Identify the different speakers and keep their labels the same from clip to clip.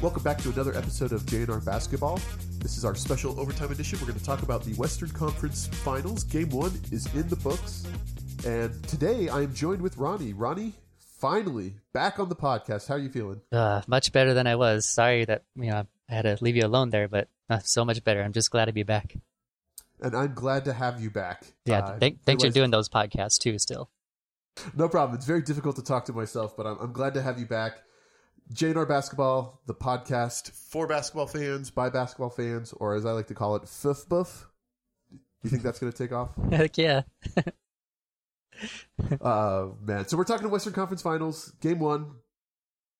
Speaker 1: Welcome back to another episode of JNR Basketball. This is our special overtime edition. We're going to talk about the Western Conference Finals. Game one is in the books. And today I am joined with Ronnie. Ronnie, finally back on the podcast. How are you feeling?
Speaker 2: Uh, much better than I was. Sorry that you know I had to leave you alone there, but uh, so much better. I'm just glad to be back.
Speaker 1: And I'm glad to have you back.
Speaker 2: Yeah,
Speaker 1: Uh,
Speaker 2: thank, thanks for doing those podcasts too. Still,
Speaker 1: No problem. It's very difficult to talk to myself, but I'm, I'm glad to have you back. JNR Basketball, the podcast for basketball fans, by basketball fans, or as I like to call it, Fuff Buff. Do you think that's going to take off?
Speaker 2: heck yeah.
Speaker 1: uh, man. So we're talking Western Conference Finals, Game One.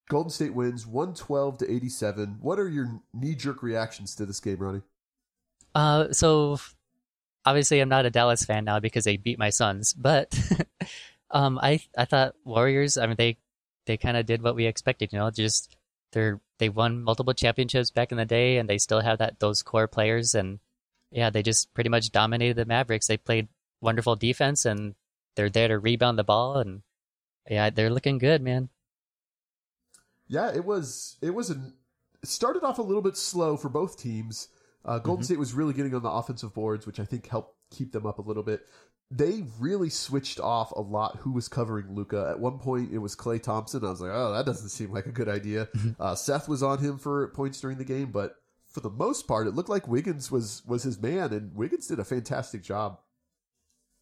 Speaker 1: Golden State wins 112 to 87. What are your knee jerk reactions to this game, Ronnie?
Speaker 2: Uh, so obviously I'm not a Dallas fan now because they beat my sons, but um, I I thought Warriors. I mean they they kind of did what we expected. You know, just they're they won multiple championships back in the day, and they still have that those core players, and yeah, they just pretty much dominated the Mavericks. They played wonderful defense, and they're there to rebound the ball, and yeah, they're looking good, man.
Speaker 1: Yeah, it was. It was an. It started off a little bit slow for both teams. Uh, Golden
Speaker 2: Mhm.
Speaker 1: State was really getting on the offensive boards, which I think helped keep them up a little bit. They really switched off a lot who was covering Luka. At one point, it was Klay Thompson. I was like, oh, that doesn't seem like a good idea. Uh, Seth was on him for points during the game, but for the most part, it looked like Wiggins was was his man, and Wiggins did a fantastic job.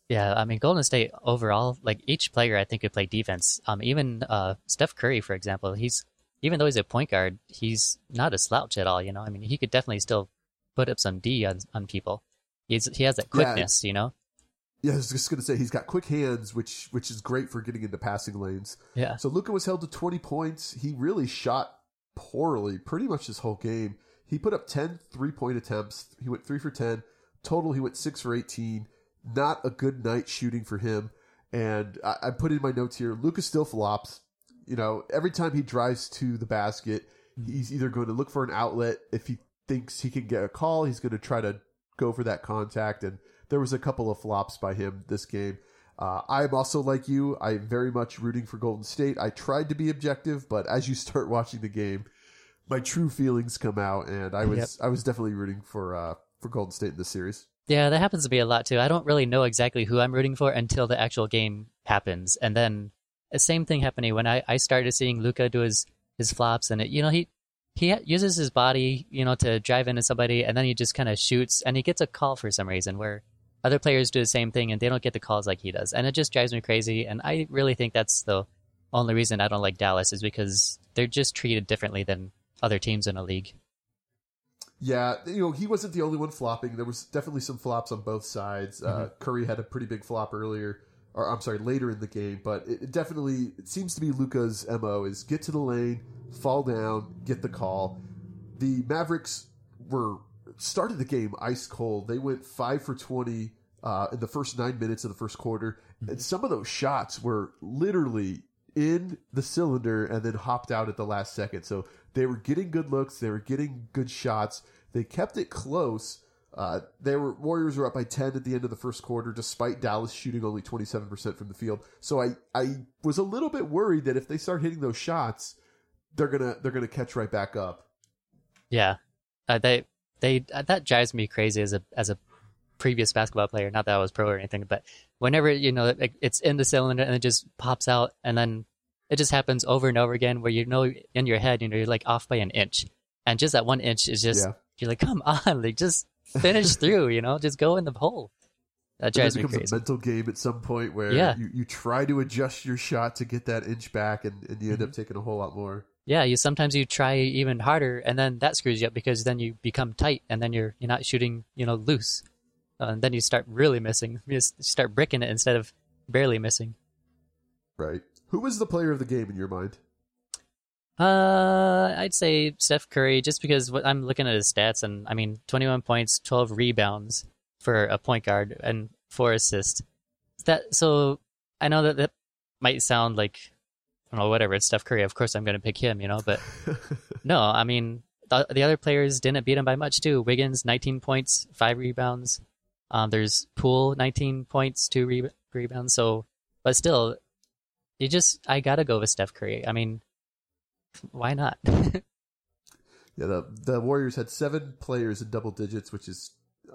Speaker 2: Yeah, I mean Golden State overall, like each player I think could play defense. Um, even uh Steph Curry, for example, he's even though he's a point guard, he's not a slouch at all. You know, I mean he could definitely still put up some D on on people. He's he has that
Speaker 1: Yeah.
Speaker 2: quickness, you know.
Speaker 1: Yeah, I was just gonna say he's got quick hands, which which is great for getting into passing lanes.
Speaker 2: Yeah,
Speaker 1: So Luka was held to 20 points. He really shot poorly pretty much this whole game. He put up 10 three point attempts. He went 3 for 10. Total, he went 6 for 18. Not a good night shooting for him. And I, I put in my notes here Luka still flops. You know, every time he drives to the basket, he's either going to look for an outlet. If he thinks he can get a call, he's going to try to go for that contact. And there was a couple of flops by him this game. Uh, I'm also like you. I'm very much rooting for Golden State. I tried to be objective, but as you start watching the game, my true feelings come out, and I was
Speaker 2: Yep.
Speaker 1: I was definitely rooting for uh, for Golden State in this series.
Speaker 2: yeah, that happens to be a lot too. I don't really know exactly who I'm rooting for until the actual game happens, and then the same thing happening when I I started seeing Luka do his his flops, and it, you know he he uses his body, you know, to drive into somebody, and then he just kind of shoots, and he gets a call for some reason. Where other players do the same thing, and they don't get the calls like he does, and it just drives me crazy. And I really think that's the only reason I don't like Dallas is because they're just treated differently than other teams in a league.
Speaker 1: Yeah, you know he wasn't the only one flopping. There was definitely some flops on both sides. Uh, Curry had a pretty big flop earlier, or I'm sorry, later in the game. But it, it definitely it seems to be Luka's mo is get to the lane, fall down, get the call. The Mavericks were started the game ice cold. They went five for twenty uh, in the first nine minutes of the first quarter, and some of those shots were literally in the cylinder and then hopped out at the last second. So they were getting good looks. They were getting good shots. They kept it close. Uh, they were Warriors were up by ten at the end of the first quarter, despite Dallas shooting only twenty seven percent from the field. So I I was a little bit worried that if they start hitting those shots, they're gonna they're gonna catch right back up.
Speaker 2: Yeah, uh, they they uh, that drives me crazy as a as a previous basketball player. Not that I was pro or anything, but whenever you know it, it's in the cylinder and it just pops out, and then it just happens over and over again, where you know in your head, you know, you're like off by an inch, and just that one inch is just
Speaker 1: Yeah.
Speaker 2: you're like, come on, like just finish through, you know, just go in the hole. That drives me
Speaker 1: becomes
Speaker 2: crazy.
Speaker 1: a mental game at some point where
Speaker 2: Yeah.
Speaker 1: you, you try to adjust your shot to get that inch back, and, and you end
Speaker 2: Mm-hmm.
Speaker 1: up taking a whole lot more.
Speaker 2: Yeah, you sometimes you try even harder, and then that screws you up because then you become tight, and then you're you're not shooting, you know, loose, uh, and then you start really missing. You start bricking it instead of barely missing.
Speaker 1: Right. Who was the player of the game in your mind?
Speaker 2: Uh, I'd say Steph Curry, just because what I'm looking at his stats, and I mean, 21 points, 12 rebounds for a point guard, and four assists. That so I know that that might sound like I don't know whatever. It's Steph Curry. Of course, I'm going to pick him, you know. But no, I mean the, the other players didn't beat him by much too. Wiggins, 19 points, five rebounds. Um, there's Poole, 19 points, two re- rebounds. So, but still, you just I gotta go with Steph Curry. I mean, why not?
Speaker 1: Yeah, the the Warriors had seven players in double digits, which is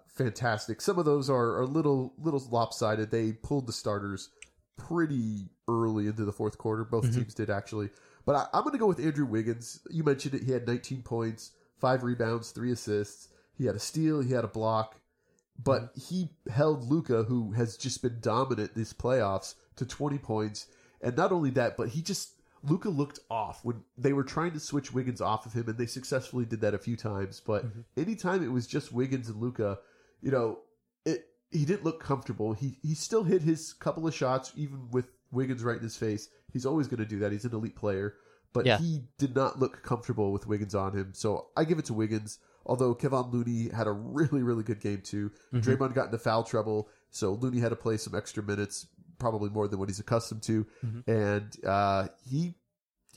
Speaker 1: fantastic. Some of those are, are little little lopsided. They pulled the starters pretty early into the fourth quarter. Both
Speaker 2: Mhm.
Speaker 1: teams did actually. But I, I'm going to go with Andrew Wiggins. You mentioned it. He had 19 points, five rebounds, three assists. He had a steal. He had a block. But he held Luka, who has just been dominant these playoffs, to 20 points. And not only that, but he just Luka looked off when they were trying to switch Wiggins off of him, and they successfully did that a few times. But
Speaker 2: Mhm.
Speaker 1: anytime it was just Wiggins and Luka, you know, it he didn't look comfortable. He he still hit his couple of shots, even with Wiggins right in his face. He's always going to do that. He's an elite player, but
Speaker 2: Yeah.
Speaker 1: he did not look comfortable with Wiggins on him. So I give it to Wiggins. Although Kevon Looney had a really really good game too.
Speaker 2: Mhm.
Speaker 1: Draymond got into foul trouble, so Looney had to play some extra minutes, probably more than what he's accustomed to.
Speaker 2: Mhm.
Speaker 1: And uh, he,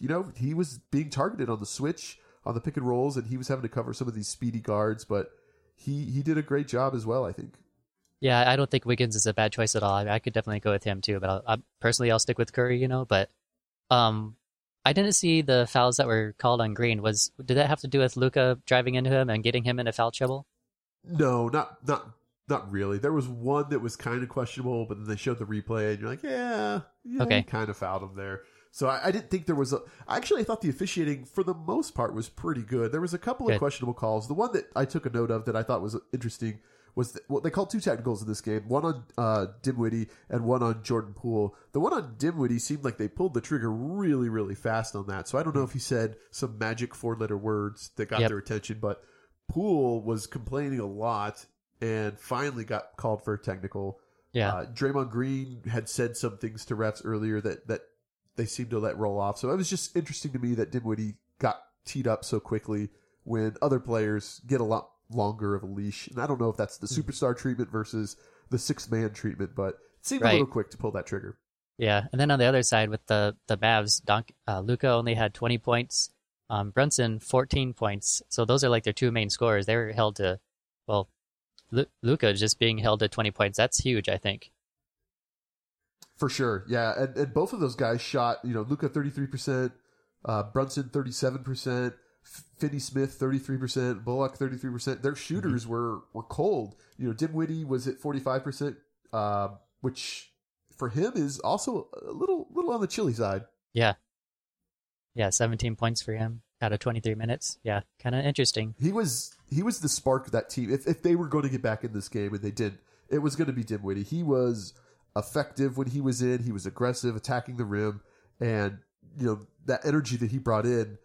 Speaker 1: you know, he was being targeted on the switch, on the pick and rolls, and he was having to cover some of these speedy guards. But he he did a great job as well. I think.
Speaker 2: Yeah, I don't think Wiggins is a bad choice at all. I, I could definitely go with him too, but I'll, I, personally, I'll stick with Curry. You know, but um, I didn't see the fouls that were called on Green. Was did that have to do with Luka driving into him and getting him into foul trouble?
Speaker 1: No, not not not really. There was one that was kind of questionable, but then they showed the replay, and you're like, yeah, yeah,
Speaker 2: Okay.
Speaker 1: kind of fouled him there. So I, I didn't think there was a. Actually, I thought the officiating for the most part was pretty good. There was a couple of questionable calls. The one that I took a note of that I thought was interesting was well, they called two technicals in this game. One on uh, Dinwiddie and one on Jordan Poole. The one on Dinwiddie seemed like they pulled the trigger really, really fast on that. So I don't know if he said some magic four letter words that got
Speaker 2: Yep.
Speaker 1: their attention, but Poole was complaining a lot and finally got called for a technical.
Speaker 2: Yeah,
Speaker 1: Uh, Draymond Green had said some things to refs earlier that that they seemed to let roll off. So it was just interesting to me that Dinwiddie got teed up so quickly when other players get a lot longer of a leash. And I don't know if that's the
Speaker 2: Mm-hmm.
Speaker 1: superstar treatment versus the six man treatment, but it seemed a little quick to pull that trigger.
Speaker 2: yeah. And then on the other side with the the Mavs, Don, uh, Luka only had 20 points. Um, Brunson 14 points. So those are like their two main scorers. They were held to, well, Lu- Luka just being held to 20 points. That's huge. I think.
Speaker 1: For sure, yeah, and, and both of those guys shot. You know, Luka thirty three percent, uh, Brunson thirty seven percent, Finney Smith thirty three percent, Bullock thirty three percent. Their shooters were were cold. You know, Dinwiddie was at forty five percent, uh, which for him is also a little little on the chilly side.
Speaker 2: Yeah. Yeah, 17 points for him out of 23 minutes. Yeah, kind of interesting.
Speaker 1: He was he was the spark of that team. If if they were going to get back in this game and they didn't, it was going to be Dinwiddie. He was effective when he was in. He was aggressive, attacking the rim, and you know that energy that he brought in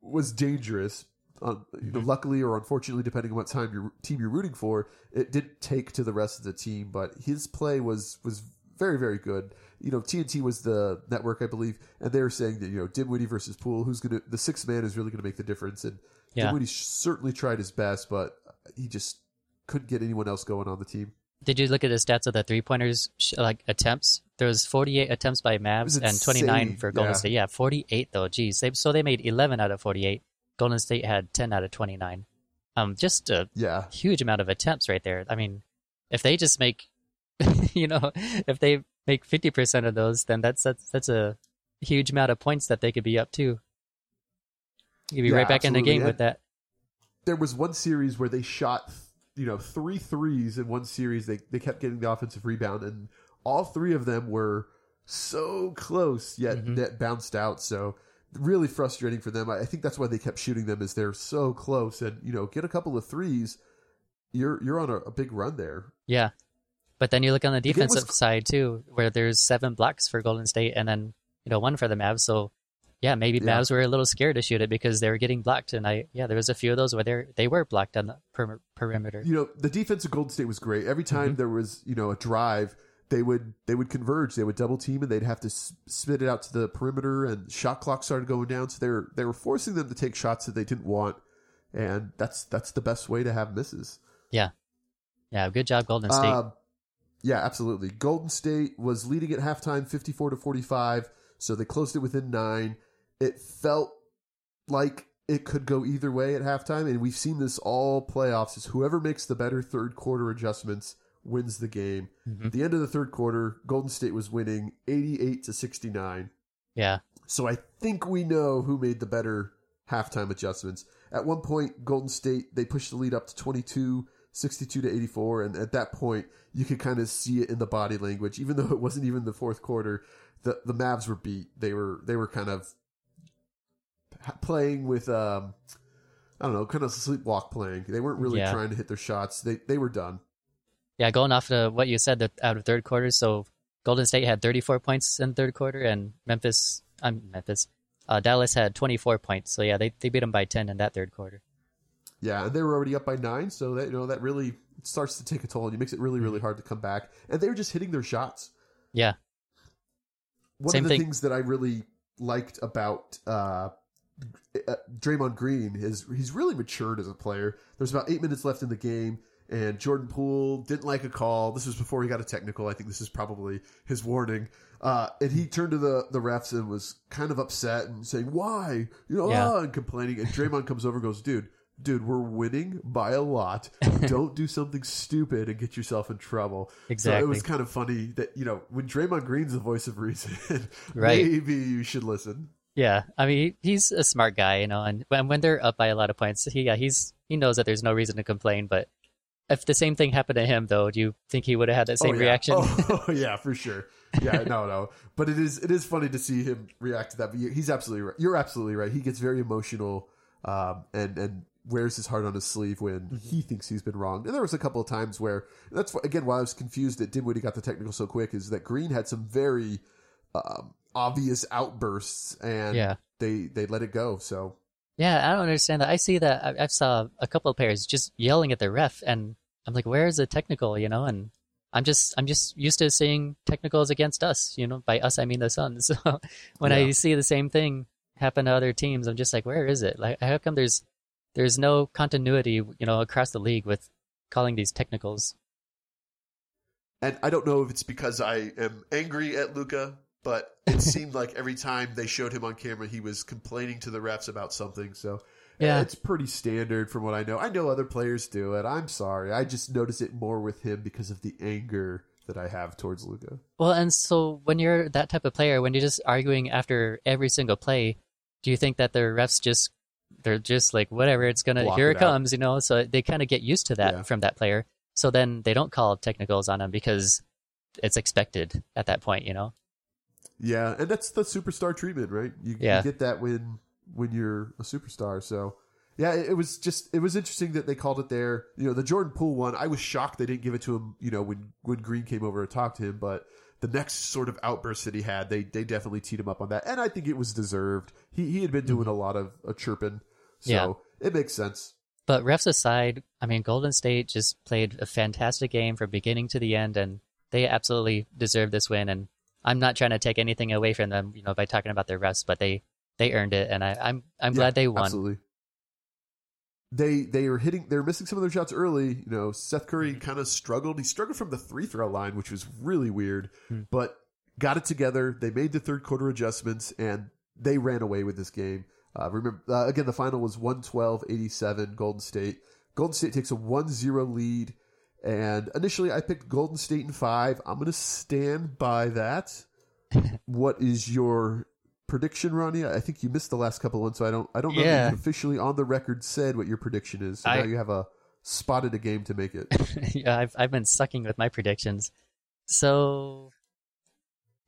Speaker 1: was dangerous. Um, you know,
Speaker 2: Mhm.
Speaker 1: luckily or unfortunately, depending on what time your team you're rooting for, it didn't take to the rest of the team. But his play was was very very good. You know, TNT was the network, I believe, and they were saying that you know Dinwiddie versus Poole, who's gonna the sixth man is really gonna make the difference. And
Speaker 2: Yeah.
Speaker 1: Dinwiddie certainly tried his best, but he just couldn't get anyone else going on the team.
Speaker 2: Did you look at the stats of the three pointers, sh- like attempts? There was 48 attempts by Mavs and 29 for Golden
Speaker 1: yeah.
Speaker 2: State. Yeah, 48 though. Geez, they, so they made 11 out of 48. Golden State had 10 out of 29. Um, just a
Speaker 1: Yeah,
Speaker 2: huge amount of attempts right there. I mean, if they just make, you know, if they make 50% of those, then that's that's that's a huge amount of points that they could be up to. You could be
Speaker 1: Yeah,
Speaker 2: right back in the
Speaker 1: absolutely.
Speaker 2: game with that.
Speaker 1: there was one series where they shot, you know, three threes in one series. They they kept getting the offensive rebound, and all three of them were so close, yet
Speaker 2: Mhm.
Speaker 1: net bounced out. So really frustrating for them. I I think that's why they kept shooting them, is they're so close, and you know, get a couple of threes, you're you're on a, a big run there.
Speaker 2: Yeah. But then you look on the
Speaker 1: game was
Speaker 2: defensive side too, where there's seven blocks for Golden State and then, you know, one for the Mavs. So yeah, maybe
Speaker 1: Yeah.
Speaker 2: Mavs were a little scared to shoot it because they were getting blocked. And I, yeah, there was a few of those where they they were blocked on the per- perimeter.
Speaker 1: you know the defense of Golden State was great. Every time
Speaker 2: Mhm.
Speaker 1: there was you know a drive, they would they would converge. They would double team and they'd have to spit it out to the perimeter. And shot clock started going down, so they were they were forcing them to take shots that they didn't want. And that's that's the best way to have misses.
Speaker 2: Yeah, yeah, good job, Golden State.
Speaker 1: Um, yeah, absolutely. Golden State was leading at halftime, fifty-four to forty-five. So they closed it within nine. It felt like it could go either way at halftime, and we've seen this all playoffs. Is whoever makes the better third quarter adjustments wins the game.
Speaker 2: Mhm.
Speaker 1: At the end of the third quarter, Golden State was winning eighty-eight to sixty-nine.
Speaker 2: yeah,
Speaker 1: So I think we know who made the better halftime adjustments. at one point, Golden State they pushed the lead up to 22, 62 to 84, and at that point, you could kind of see it in the body language. Even though it wasn't even the fourth quarter, the the Mavs were beat. They were they were kind of playing with um, I don't know, kind of sleepwalk playing. They weren't really
Speaker 2: Yeah.
Speaker 1: trying to hit their shots. They they were done.
Speaker 2: Yeah, going off of what you said that out of third quarter, so Golden State had 34 points in third quarter, and Memphis, I'm Memphis, uh, Dallas had 24 points. So yeah, they they beat them by 10 in that third quarter.
Speaker 1: Yeah, and they were already up by nine, so that you know that really starts to take a toll, and it makes it really
Speaker 2: Mm-hmm.
Speaker 1: really hard to come back. And they were just hitting their shots.
Speaker 2: Yeah,
Speaker 1: One
Speaker 2: Same
Speaker 1: of the
Speaker 2: thing-
Speaker 1: things that I really liked about uh, Draymond Green is he's really matured as a player. There's about eight minutes left in the game, and Jordan Poole didn't like a call. This was before he got a technical. I think this is probably his warning. Uh, and he turned to the, the refs and was kind of upset and saying, "Why?" You know,
Speaker 2: Yeah.
Speaker 1: ah, and complaining. And Draymond comes over and goes, "Dude." Dude, we're winning by a lot. Don't do something stupid and get yourself in trouble. So it was kind of funny that, you know, when Draymond Green's the voice of reason,
Speaker 2: Right.
Speaker 1: maybe you should listen.
Speaker 2: Yeah. I mean, he's a smart guy, you know, and when when they're up by a lot of points, he yeah, he's he knows that there's no reason to complain. But if the same thing happened to him, though, do you think he would have had that same
Speaker 1: oh, yeah.
Speaker 2: reaction?
Speaker 1: Oh, yeah, for sure. Yeah, no, no. But it is it is funny to see him react to that. But he's absolutely right. You're absolutely right. He gets very emotional um, and and wears his heart on his sleeve when
Speaker 2: Mm-hmm.
Speaker 1: he thinks he's been wrong. And there was a couple of times where that's again why I was confused that Dinwiddie got the technical so quick is that Green had some very um, obvious outbursts and
Speaker 2: Yeah.
Speaker 1: they they let it go. So
Speaker 2: Yeah, I don't understand that. I see that. I, I saw a couple of players just yelling at the ref, and I'm like, "Where is the technical?" You know, and I'm just I'm just used to seeing technicals against us. You know, by us I mean the Suns. So when I see the same thing happen to other teams, I'm just like, "Where is it? Like, how come there's there's no continuity? You know, across the league with calling these technicals."
Speaker 1: And I don't know if it's because I am angry at Luka, but it seemed like every time they showed him on camera, he was complaining to the refs about something. So uh,
Speaker 2: Yeah.
Speaker 1: it's pretty standard from what I know. I know other players do it. I'm sorry. I just notice it more with him because of the anger that I have towards Luka.
Speaker 2: Well, and so when you're that type of player, when you're just arguing after every single play, do you think that the refs just they're just like whatever, it's gonna
Speaker 1: Block
Speaker 2: here
Speaker 1: it
Speaker 2: it
Speaker 1: out.
Speaker 2: comes, you know? So they kind of get used to that
Speaker 1: Yeah.
Speaker 2: from that player. So then they don't call technicals on him because it's expected at that point, you know?
Speaker 1: Yeah, and that's the superstar treatment, right? You,
Speaker 2: Yeah.
Speaker 1: you get that when when you're a superstar. So yeah, it, it was just it was interesting that they called it there. You know, the Jordan Poole one, I was shocked they didn't give it to him. You know, when when Green came over to talk to him, but the next sort of outburst that he had, they they definitely teed him up on that, and I think it was deserved. He he had been doing a lot of uh, chirping, so
Speaker 2: Yeah.
Speaker 1: it makes sense.
Speaker 2: But refs aside, I mean, Golden State just played a fantastic game from beginning to the end, and they absolutely deserve this win. And I'm not trying to take anything away from them, you know, by talking about their refs, but they they earned it, and I, I'm I'm
Speaker 1: Yeah,
Speaker 2: glad they won.
Speaker 1: Absolutely. They they were hitting They're missing some of their shots early. You know, Seth Curry
Speaker 2: Mm-hmm.
Speaker 1: kind of struggled. He struggled from the three throw line, which was really weird,
Speaker 2: Hmm.
Speaker 1: but got it together. They made the third quarter adjustments and they ran away with this game. Uh, remember uh, again the final was 112-87 Golden State. Golden State takes a 1-0 lead and initially I picked Golden State in 5. I'm going to stand by that. what is your prediction, Ronnie? I think you missed the last couple ones, so I don't. I don't know
Speaker 2: Yeah.
Speaker 1: you officially on the record said what your prediction is. So
Speaker 2: I-
Speaker 1: now you have a spotted a game to make it.
Speaker 2: yeah, I've I've been sucking with my predictions. So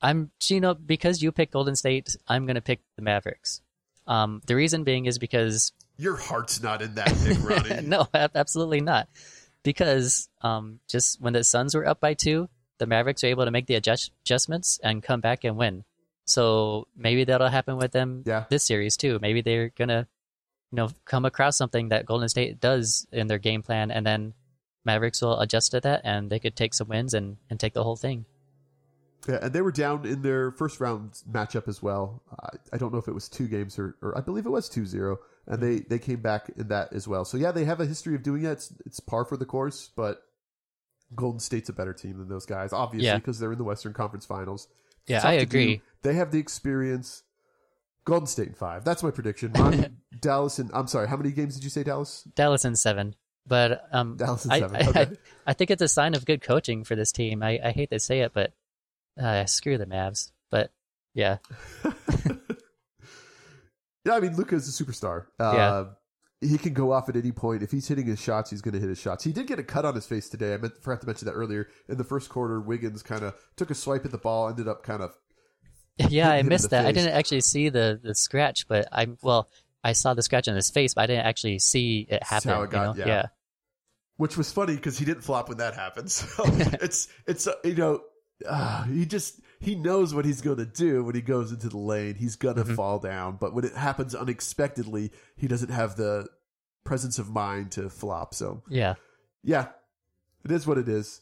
Speaker 2: I'm you know because you picked Golden State, I'm gonna pick the Mavericks. Um, the reason being is because
Speaker 1: Your heart's not in that pick, Ronnie.
Speaker 2: no, absolutely not. Because um, just when the Suns were up by two, the Mavericks were able to make the adjust- adjustments and come back and win. So maybe that'll happen with them
Speaker 1: Yeah.
Speaker 2: this series too. Maybe they're gonna, you know, come across something that Golden State does in their game plan, and then Mavericks will adjust to that, and they could take some wins and, and take the whole thing.
Speaker 1: Yeah, and they were down in their first round matchup as well. I, I don't know if it was two games or, or I believe it was 2-0, and they, they came back in that as well. So yeah, they have a history of doing it. It's, it's par for the course, but Golden State's a better team than those guys, obviously,
Speaker 2: Yeah.
Speaker 1: because they're in the Western Conference Finals.
Speaker 2: Yeah, I agree.
Speaker 1: do. They have the experience. Golden State in five. That's my prediction. Dallas and I'm sorry. How many games did you say Dallas?
Speaker 2: Dallas in seven, but um,
Speaker 1: Dallas in
Speaker 2: I,
Speaker 1: seven.
Speaker 2: I,
Speaker 1: Okay.
Speaker 2: I, I think it's a sign of good coaching for this team. I, I hate to say it, but uh, screw the Mavs. But yeah,
Speaker 1: yeah, I mean Luka's a superstar. Uh,
Speaker 2: Yeah.
Speaker 1: he can go off at any point. If he's hitting his shots, he's going to hit his shots. He did get a cut on his face today. I meant, forgot to mention that earlier. In the first quarter, Wiggins kind of took a swipe at the ball, ended up kind of.
Speaker 2: Yeah, I
Speaker 1: hit him in
Speaker 2: missed that. I didn't actually see the the scratch, but I well, I saw the scratch on his face, but I didn't actually see it happen.
Speaker 1: how it got-
Speaker 2: you know?
Speaker 1: yeah. Which was funny because he didn't flop when that happened. So it's it's you know uh, he just he knows what he's going to do when he goes into the lane. He's going to
Speaker 2: Mhm.
Speaker 1: fall down, but when it happens unexpectedly, he doesn't have the presence of mind to flop. So
Speaker 2: yeah.
Speaker 1: yeah, it is what it is.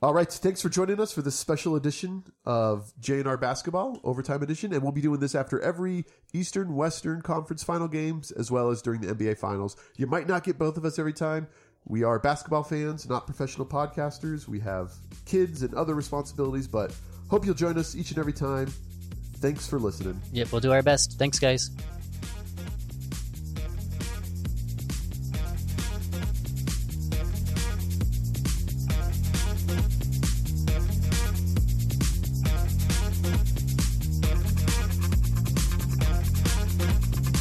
Speaker 1: All right, thanks for joining us for this special edition of JNR Basketball Overtime Edition, and we'll be doing this after every Eastern Western Conference final games as well as during the NBA Finals. You might not get both of us every time. We are basketball fans, not professional podcasters. We have kids and other responsibilities, but hope you'll join us each and every time. Thanks for listening.
Speaker 2: Yep, we'll do our best. Thanks, guys.